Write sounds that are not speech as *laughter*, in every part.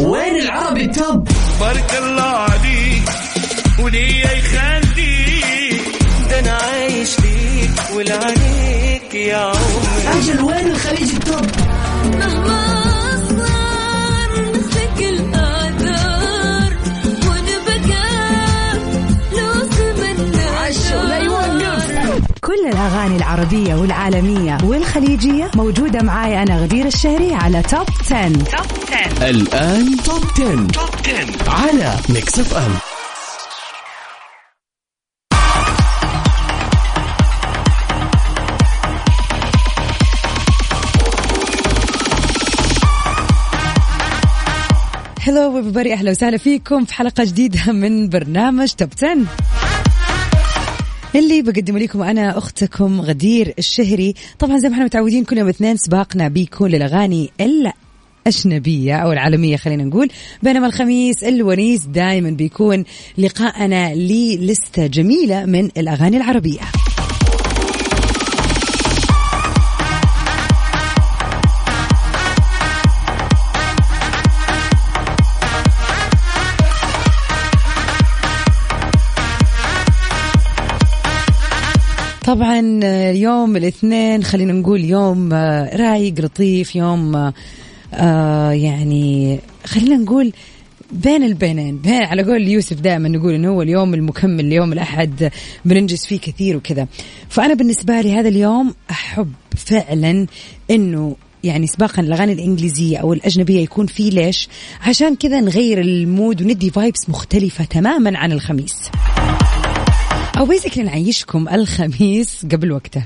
وين العربي التوب؟ بارك الله الأغاني العربية والعالمية والخليجية موجودة معاي أنا غدير الشهري على توب 10. توب 10 الآن Top 10. Top 10 على Mix FM Hello everybody. أهلا وسهلا فيكم في حلقة جديدة من برنامج Top 10 اللي بقدم لكم أنا أختكم غدير الشهري. طبعا زي ما إحنا متعودين كل يوم اثنين سباقنا بيكون للأغاني إلا أجنبية أو العالمية خلينا نقول. بينما الخميس الونيس دائما بيكون لقاءنا للستة جميلة من الأغاني العربية. طبعا آه، يوم الاثنين خلينا نقول يوم آه، رايق لطيف يوم آه، يعني خلينا نقول بين البينين بين على قول يوسف دائما نقول إنه هو اليوم المكمل ليوم الأحد بننجز فيه كثير وكذا. فأنا بالنسبة لي هذا اليوم أحب فعلا إنه يعني سباقا الأغاني الإنجليزية أو الأجنبية يكون فيه ليش؟ عشان كذا نغير ال mood وندي vibes مختلفة تماما عن الخميس. أو basically نعيشكم الخميس قبل وقته.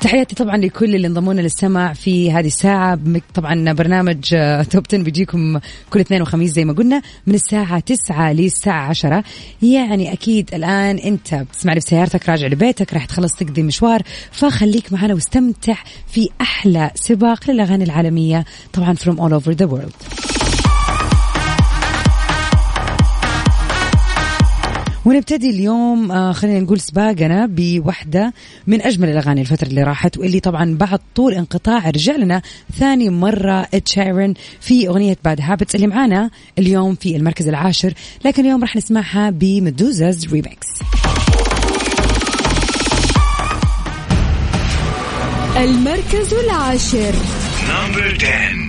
تحياتي طبعا لكل اللي انضمونا للسمع في هذه الساعة. طبعا برنامج آه، توب 10 بيجيكم كل اثنين وخميس زي ما قلنا من الساعة 9 للساعة 10 يعني أكيد الآن أنت بتسمعني في سيارتك راجع لبيتك راح تخلص تقضي مشوار. فخليك معنا واستمتع في أحلى سباق للأغاني العالمية طبعا from all over the world. ونبتدي اليوم آه خلينا نقول سباقنا بوحدة من أجمل الأغاني الفترة اللي راحت واللي طبعا بعد طول انقطاع رجع لنا ثاني مرة Ed Sheeran في أغنية Bad Habits اللي معانا اليوم في المركز العاشر لكن اليوم راح نسمعها ب Meduza's remix المركز العاشر. Number 10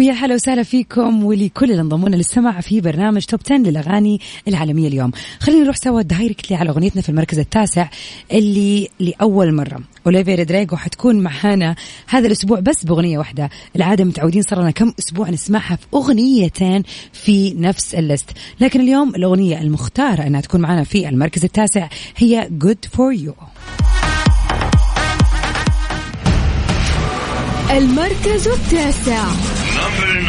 ويا هلا وسهلا فيكم ولكل اللي انضموا لنا للسمع في برنامج Top 10 للأغاني العالمية اليوم. خلينا نروح سوا. directly على أغنيتنا في المركز التاسع اللي لأول مرة. Olivia Rodrigo حتكون معانا هذا الأسبوع بس بأغنية واحدة، العادة متعودين صار لنا كم أسبوع نسمعها في أغنيتين في نفس ال list، لكن اليوم الأغنية المختارة إنها تكون معانا في المركز التاسع هي good for you. المركز التاسع.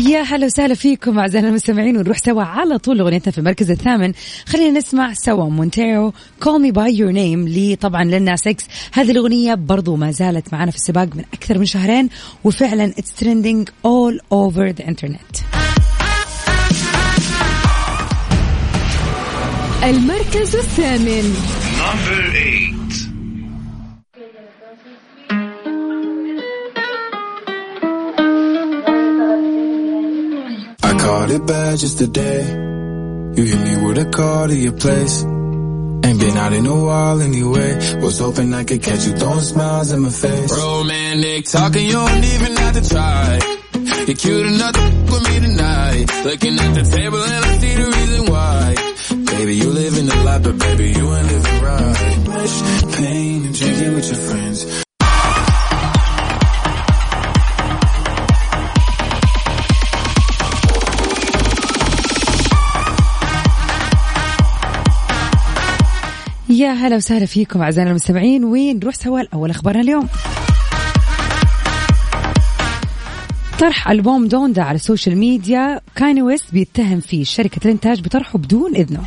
يا هلا وسهلا فيكم اعزائنا المستمعين ونروح سوا على طول اغنيتنا في المركز الثامن. خلينا نسمع سوا Montero Call Me By Your Name لي طبعا Lil Nas X هذه الأغنية برضو ما زالت معنا في السباق من أكثر من شهرين وفعلا it's trending all over the internet المركز الثامن. Number 8. It bad just today. You hit me with a call to your place. Ain't been out in a while anyway. Was hoping I could catch you throwing smiles in my face. Romantic talking, you don't even have to try. You're cute enough to f- with me tonight. Looking at the table and I see the reason why. Baby, you live in the life, but baby, you ain't living right. Pain and drinking with your friends. يا هلا وسهلا فيكم أعزائنا المستمعين. وين نروح سوا الأول أخبارنا اليوم؟ طرح ألبوم Donda على ال social media Kanye West بيتهم فيه شركة الإنتاج بطرحه بدون إذنه.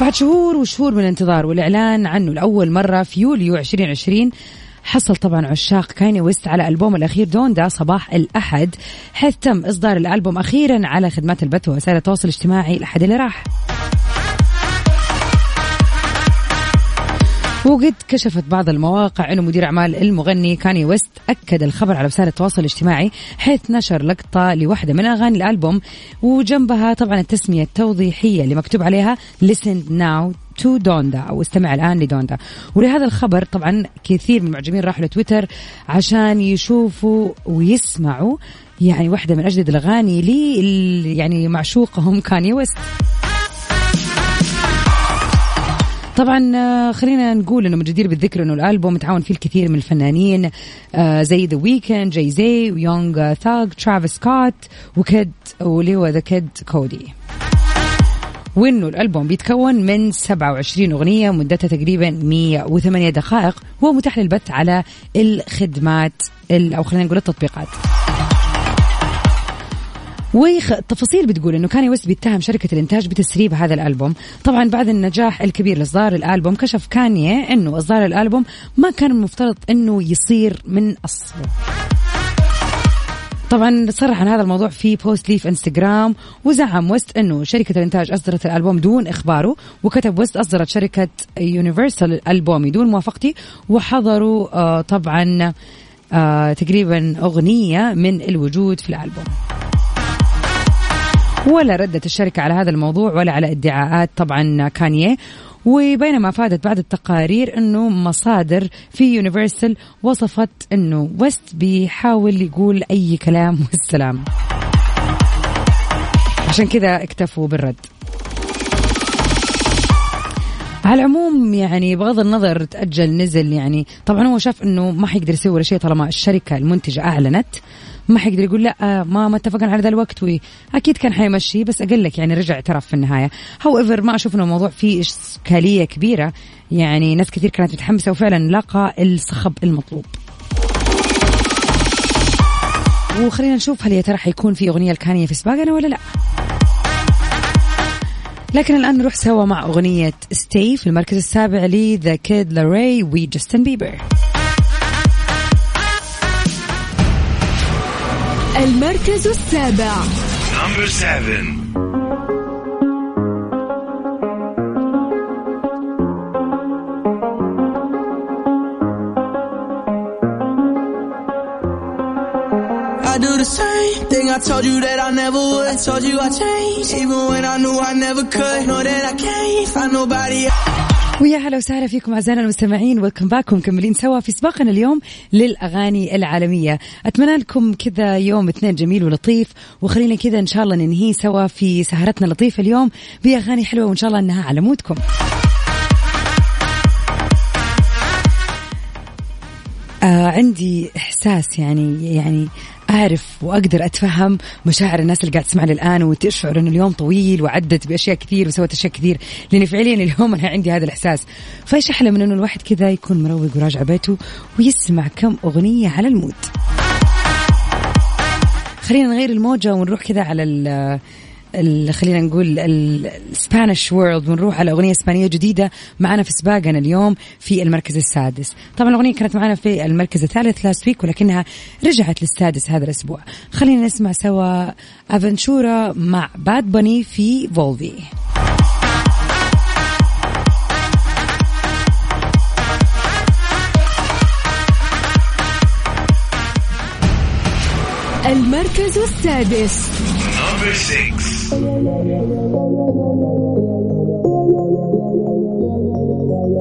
بعد شهور وشهور من الانتظار والإعلان عنه لأول مرة في يوليو 2020 حصل طبعا عشاق Kanye West على ألبوم الأخير Donda صباح الأحد حيث تم إصدار الألبوم أخيرا على خدمات البث ووسائل التواصل الاجتماعي الأحد اللي راح. وقد كشفت بعض المواقع إنه مدير أعمال المغني كاني ويست أكد الخبر على وسائل التواصل الاجتماعي حيث نشر لقطة لواحدة من أغاني الألبوم وجنبها طبعا التسمية التوضيحية اللي مكتوب عليها listen now to Donda أو استمع الآن لدوندا. ولهذا الخبر طبعا كثير من المعجبين راحوا لتويتر عشان يشوفوا ويسمعوا يعني واحدة من أجدد الأغاني لي يعني معشوقهم كاني ويست. طبعا آه، خلينا نقول إنه من الجدير بالذكر إنه الألبوم تعاون فيه الكثير من الفنانين آه، زي ذا ويكند جاي زي ويونغ ثاغ ترافيس سكوت وكيد واللي هو ذا كيد كودي وإنه الألبوم بيتكون من 27 أغنية مدتها تقريبا 108 دقائق وهو متاح للبث على الخدمات ال- أو خلينا نقول التطبيقات. والتفاصيل بتقول إنه كاني ويست بيتهم شركة الإنتاج بتسريب هذا الألبوم. طبعا بعد النجاح الكبير لاصدار الألبوم كشف كانيه إنه اصدار الألبوم ما كان المفترض إنه يصير من أصله. طبعا صرح عن هذا الموضوع في post لي في انستغرام وزعم ويست إنه شركة الإنتاج أصدرت الألبوم دون إخباره وكتب ويست أصدرت شركة يونيفرسال الالبوم بدون موافقتي وحظروا آه طبعا آه تقريبا أغنية من الوجود في الألبوم. ولا ردت الشركة على هذا الموضوع ولا على ادعاءات طبعا كانيه وبينما افادت بعض التقارير إنه مصادر في يونيفرسال وصفت إنه ويست بيحاول يقول أي كلام والسلام. عشان كذا اكتفوا بالرد. على العموم يعني بغض النظر تأجل نزل يعني طبعا هو شاف إنه ما حيقدر يسوي ولا شيء طالما الشركة المنتجة أعلنت. ما حيقدر يقول لا ما ما اتفقنا على ذا الوقت واكيد كان حيمشي بس أقول لك يعني رجع اعترف في النهاية. however ما أشوف إنه الموضوع فيه إشكالية كبيرة. يعني ناس كثير كانت متحمسة وفعلا لقى الصخب المطلوب. وخلينا نشوف هل يا ترى حيكون في أغنية لكانيه في سباقنا ولا لا. لكن الآن نروح سوا مع أغنية Stay في المركز السابع لذا كيد لاروي وجاستن بيبر المركز السابع Number 7. I do the same thing I told you that I never would. I told you I changed, even when I knew I never could. Know that I can't find nobody ويا هلا وسهلا فيكم أعزائنا المستمعين. ويلكم باك مكملين سوا في سباقنا اليوم للأغاني العالمية. أتمنى لكم كذا يوم اثنين جميل ولطيف وخلينا كذا إن شاء الله ننهي سوا في سهرتنا اللطيفة اليوم بأغاني حلوة وإن شاء الله إنها على مودكم. آه عندي إحساس يعني يعني أعرف وأقدر أتفهم مشاعر الناس اللي قاعد تسمعني الآن وتشعر انه اليوم طويل وعدت بأشياء كثير وسوت أشياء كثير. لاني فعليا اليوم أنا عندي هذا الإحساس. فايش أحلى من إنه الواحد كذا يكون مروق وراجع بيته ويسمع كم أغنية على ال mood. خلينا نغير الموجة ونروح كذا على خلينا نقول ال Spanish world ونروح على أغنية إسبانية جديدة معنا في سباقنا اليوم في المركز السادس. طبعا الأغنية كانت معنا في المركز الثالث last week ولكنها رجعت للسادس هذا الأسبوع. خلينا نسمع سوا افنتورا مع باد بني في Volví المركز السادس.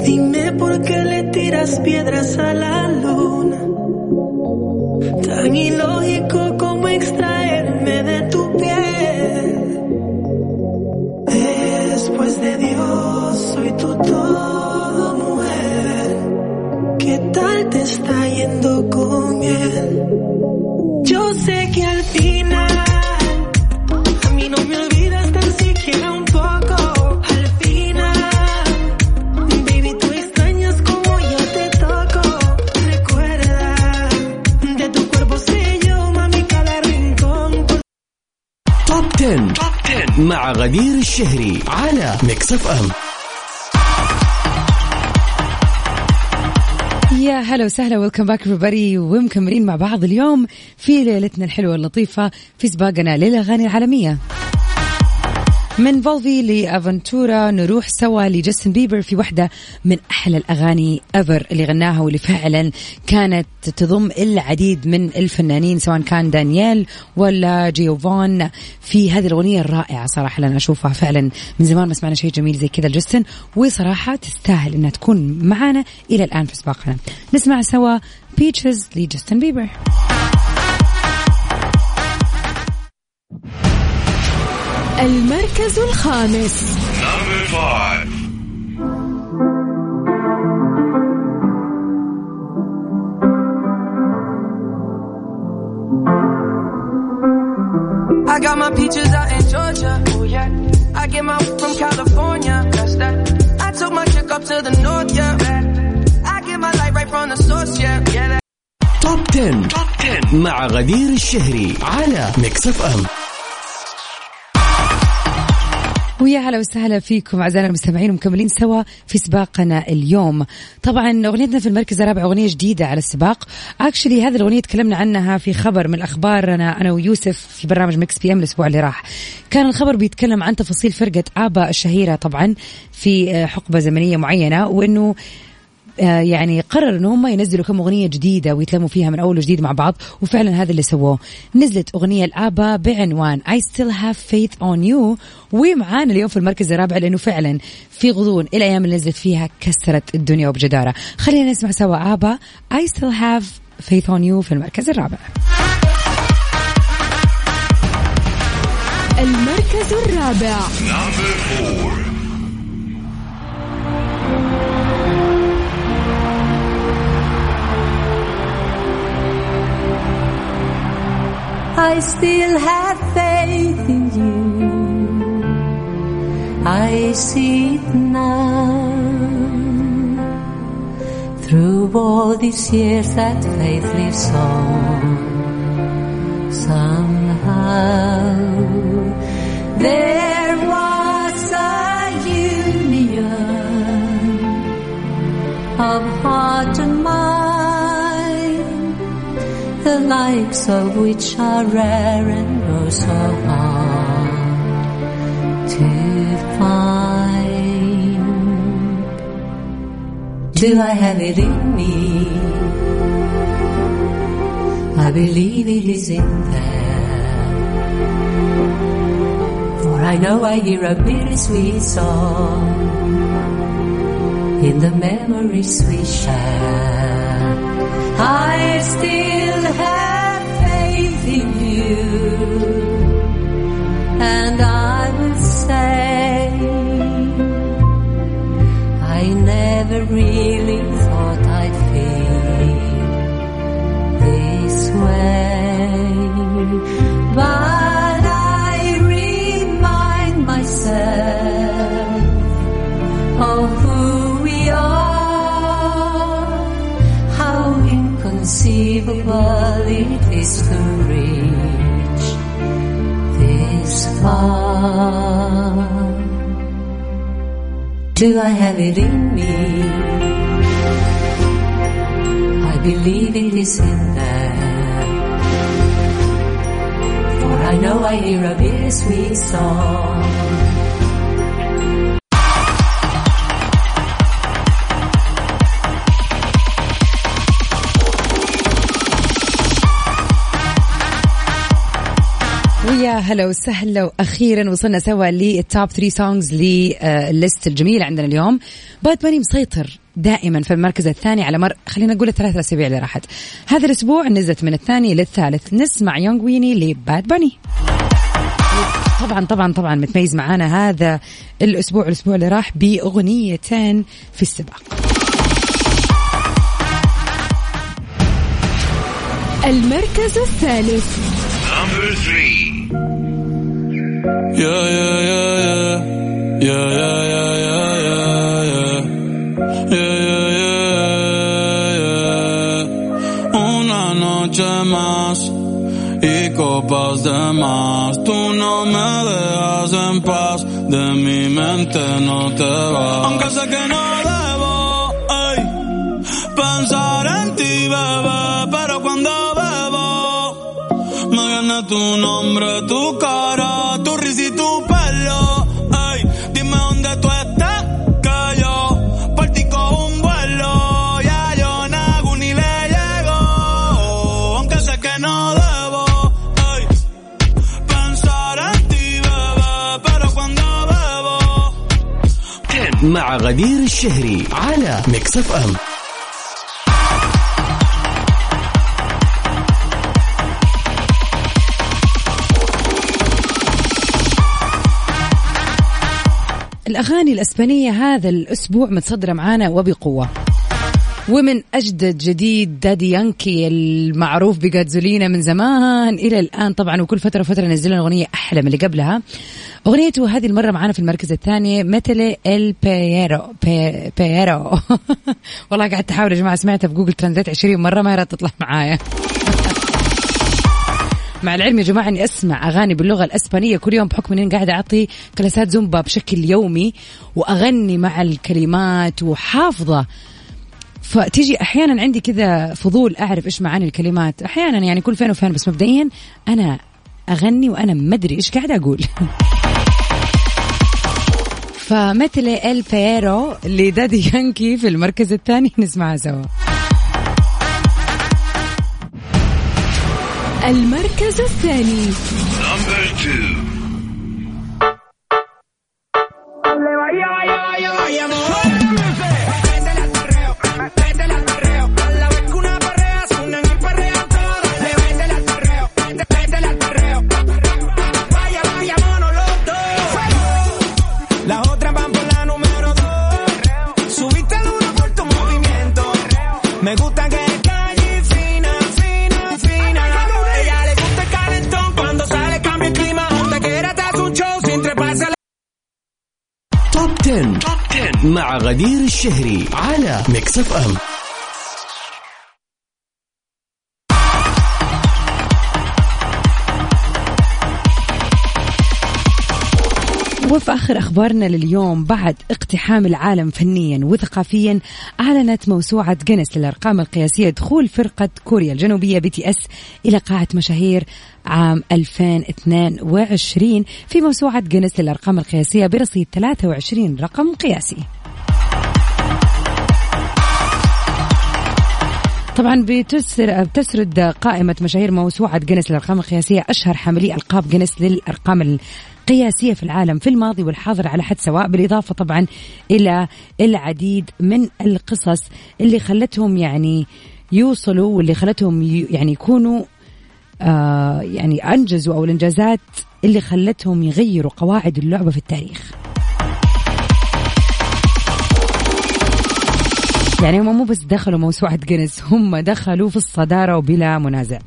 Dime por qué le tiras piedras a la luna. Tan ilógico مع غدير الشهري على ميكس اف ام يا هلا وسهلا welcome back everybody ومكملين مع بعض اليوم في ليلتنا الحلوة اللطيفة في سباقنا للأغاني العالمية. من Volví لأفنتورا نروح سوا لجاستن بيبر في واحدة من أحلى الأغاني ever اللي غناها واللي فعلا كانت تضم العديد من الفنانين سواء كان دانييل ولا جيفيون في هذه الأغنية الرائعة صراحة لأنا أشوفها فعلا من زمان ما سمعنا شيء جميل زي كذا لجاستن وصراحة تستاهل أنها تكون معانا إلى الآن في سباقنا. نسمع سوا Peaches لجاستن بيبر. المركز الخامس. I got my peaches out in Georgia. Oh yeah. I get my from California. That's that. I took my chick up to the north, yeah. I get my light right from the source, yeah. Yeah. That. top 10. مع غدير الشهري على ميكس اف ام ويا هلا وسهلا فيكم أعزائنا المستمعين ومكملين سوا في سباقنا اليوم. طبعا أغنيتنا في المركز الرابع أغنية جديدة على السباق. actually هذه الأغنية تكلمنا عنها في خبر من أخبارنا أنا ويوسف في برنامج مكس بي ام الأسبوع اللي راح. كان الخبر بيتكلم عن تفاصيل فرقة آبا الشهيرة طبعا في حقبة زمنية معينة وإنه يعني قرروا ان هم ينزلوا كم أغنية جديدة ويتلموا فيها من أول وجديد مع بعض وفعلا هذا اللي سووه. نزلت أغنية الآبا بعنوان I still have faith on you ومعانا اليوم في المركز الرابع لأنه فعلا في غضون الأيام اللي نزلت فيها كسرت الدنيا وبجدارة. خلينا نسمع سوا آبا I still have faith on you في المركز الرابع. المركز الرابع. I still have faith in you. I see it now. Through all these years, that faith lives on. Somehow, there was a union of heart and mind the likes of which are rare and oh so hard to find. Do I have it in me? I believe it is in there. For I know I hear a bittersweet song in the memories we share. I still have faith in you, and Do I have it in me? I believe it is in there. For I know I hear a bittersweet song. يا هلا وسهلا وأخيرا وصلنا سوا لل top 3 songs لل list الجميلة عندنا اليوم. باد باني مسيطر دائما في المركز الثاني على مر خلينا نقول الثلاث أسابيع اللي راحت. هذا الأسبوع نزلت من الثاني للثالث. نسمع يونغ ويني لباد باني. طبعا طبعا طبعا متميز معانا هذا الأسبوع الأسبوع اللي راح بأغنيتين في السباق. المركز الثالث Number three. Yeah, yeah, yeah, yeah. Yeah, yeah, yeah, yeah, yeah, yeah. Yeah, yeah, yeah, yeah. Una noche más y copas de más. Tú no me dejas en paz, de mi mente no te vas. Aunque sé que no tu nombre, tu cara, tu risa y tu pelo. Ey, dime dónde tú estás, que yo por ti cojo un vuelo. Ya yo nago ni le llego, aunque sé que no debo. Ey, pensar en ti, bebé, pero cuando bebo. مع غدير الشهري على ميكس اف ام الأغاني الأسبانية هذا الأسبوع متصدرة معانا وبقوة. ومن أجدد جديد دادي يانكي المعروف ب Gasolina من زمان إلى الآن. طبعا وكل فترة فترة نزل لنا أغنية أحلى من اللي قبلها. أغنيته هذه المرة معانا في المركز الثاني Métele al perreo بي- *laughs* والله قعدت أحاول يا جماعة سمعتها في جوجل translate 20 مرة ما تطلع معايا. مع العلم يا جماعة إني أسمع أغاني باللغة الإسبانية كل يوم بحكم إني قاعدة أعطي كلاسات زومبا بشكل يومي وأغني مع الكلمات وحافظة. فتيجي أحيانا عندي كذا فضول أعرف إيش معاني الكلمات. أحيانا يعني كل فين وفين بس مبدئيا أنا أغني وأنا ما أدري إيش قاعدة أقول. *laughs* فمثل ال بيرو لدادي يانكي في المركز الثاني نسمعها سوا. المركز الثاني. الشهري على ميكس اف ام وفي آخر أخبارنا لليوم بعد اقتحام العالم فنيا وثقافيا أعلنت موسوعة جينيس للأرقام القياسية دخول فرقة كوريا الجنوبية بي تي إس إلى قاعة مشاهير عام 2022 في موسوعة جينيس للأرقام القياسية برصيد 23 رقم قياسي. طبعا بتسر بتسرد قائمة مشاهير موسوعة جينيس للأرقام القياسية أشهر حاملي ألقاب جينيس للأرقام القياسية في العالم في الماضي والحاضر على حد سواء بالإضافة طبعا إلى العديد من القصص اللي خلتهم يعني يوصلوا واللي خلتهم يعني يكونوا آه يعني أنجزوا أو الإنجازات اللي خلتهم يغيروا قواعد اللعبة في التاريخ. يعني هم مو بس دخلوا موسوعة جينيس هم دخلوا في الصدارة وبلا منازع.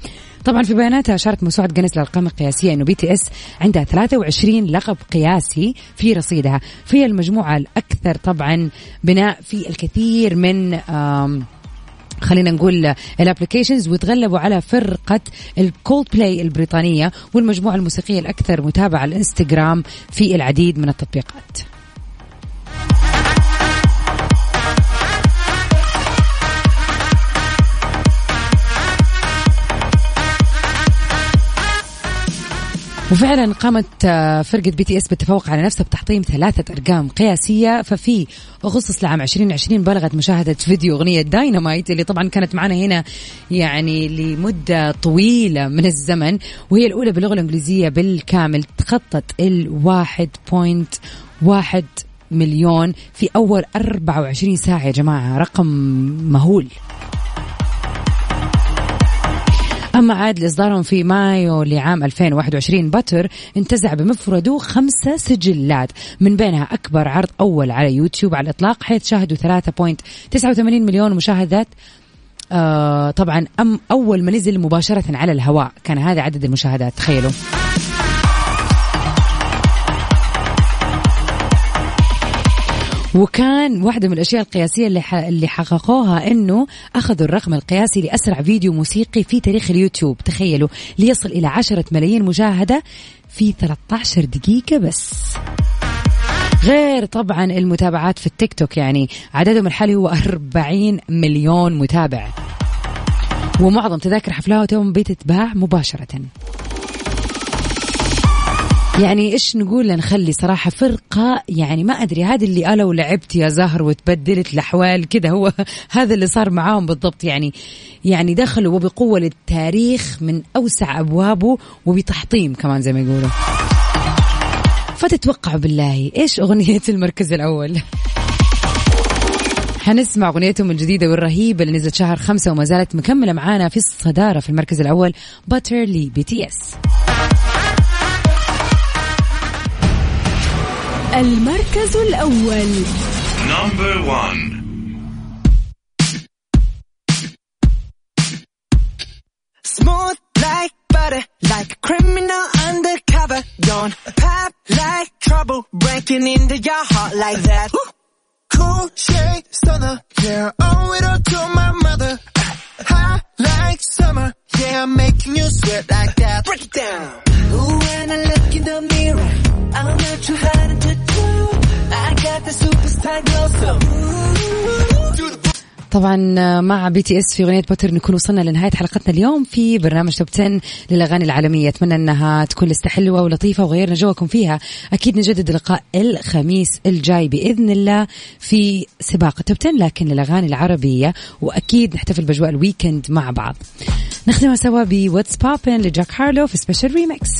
طبعا في بياناتها أشارت موسوعة جينيس للأرقام القياسية أنه بي تي إس عندها 23 لقب قياسي في رصيدها. في المجموعة الأكثر طبعا بناء في الكثير من خلينا نقول ال applications وتغلبوا على فرقة الكولد بلاي البريطانية والمجموعة الموسيقية الأكثر متابعة على الإنستغرام في العديد من التطبيقات. وفعلا قامت آه، فرقة بي تي اس بالتفوق على نفسها بتحطيم ثلاثة أرقام قياسية. ففي أغسطس لعام 2020 بلغت مشاهدة فيديو أغنية داينامايت اللي طبعا كانت معنا هنا يعني لمدة طويلة من الزمن وهي الأولى باللغة الإنجليزية بالكامل. تخطت point واحد مليون في أول 24 ساعة يا جماعة. رقم مهول. أما عاد لإصدارهم في مايو لعام 2021 باتر انتزع بمفرده خمسة سجلات من بينها أكبر عرض أول على يوتيوب على الإطلاق حيث شاهدوا 3.89 مليون مشاهدات. آه طبعا أم أول ما نزل مباشرة على الهواء كان هذا عدد المشاهدات تخيلوا. وكان واحدة من الأشياء القياسية اللي حققوها إنه أخذوا الرقم القياسي لأسرع فيديو موسيقي في تاريخ اليوتيوب. تخيلوا ليصل إلى عشرة ملايين مشاهدة في 13 دقيقة بس. غير طبعا المتابعات في التيك توك يعني عددهم الحالي هو 40 مليون متابع. ومعظم تذاكر حفلاتهم بتتباع مباشرة. يعني إيش نقول نخلي صراحة فرقة؟ يعني ما أدري هذه اللي قالوا لعبت يا زهر وتبدلت الأحوال كذا هو *laughs* هذا اللي صار معاهم بالضبط. يعني يعني دخلوا وبقوة للتاريخ من أوسع أبوابه وبتحطيم كمان زي ما يقولوا. فتتوقعوا بالله إيش أغنية المركز الأول؟ *laughs* حنسمع أغنيتهم الجديدة والرهيبة اللي نزلت شهر خمسة وما زالت مكملة معانا في الصدارة في المركز الأول Butter لبي تي اس المركز الأول Number one. Smooth like butter, like a criminal undercover. Don't pop like trouble, breaking into your heart like that. Cool shade stunner, yeah, owe it all to my mother. Hot like summer, yeah, I'm making you sweat like that. Break it down. Ooh, when I look in the mirror, I'm not too hard to do. I got the superstar glow, so طبعا مع بي تي اس في أغنية Butter نكون وصلنا لنهاية حلقتنا اليوم في برنامج top 10 للأغاني العالمية. أتمنى أنها تكون لسه حلوة ولطيفة وغيرنا جوكم فيها. أكيد نجدد اللقاء الخميس الجاي بإذن الله في سباق top 10 لكن للأغاني العربية وأكيد نحتفل بأجواء ال weekend مع بعض. نختمها سوا ب What's Poppin لجاك هارلو في special remix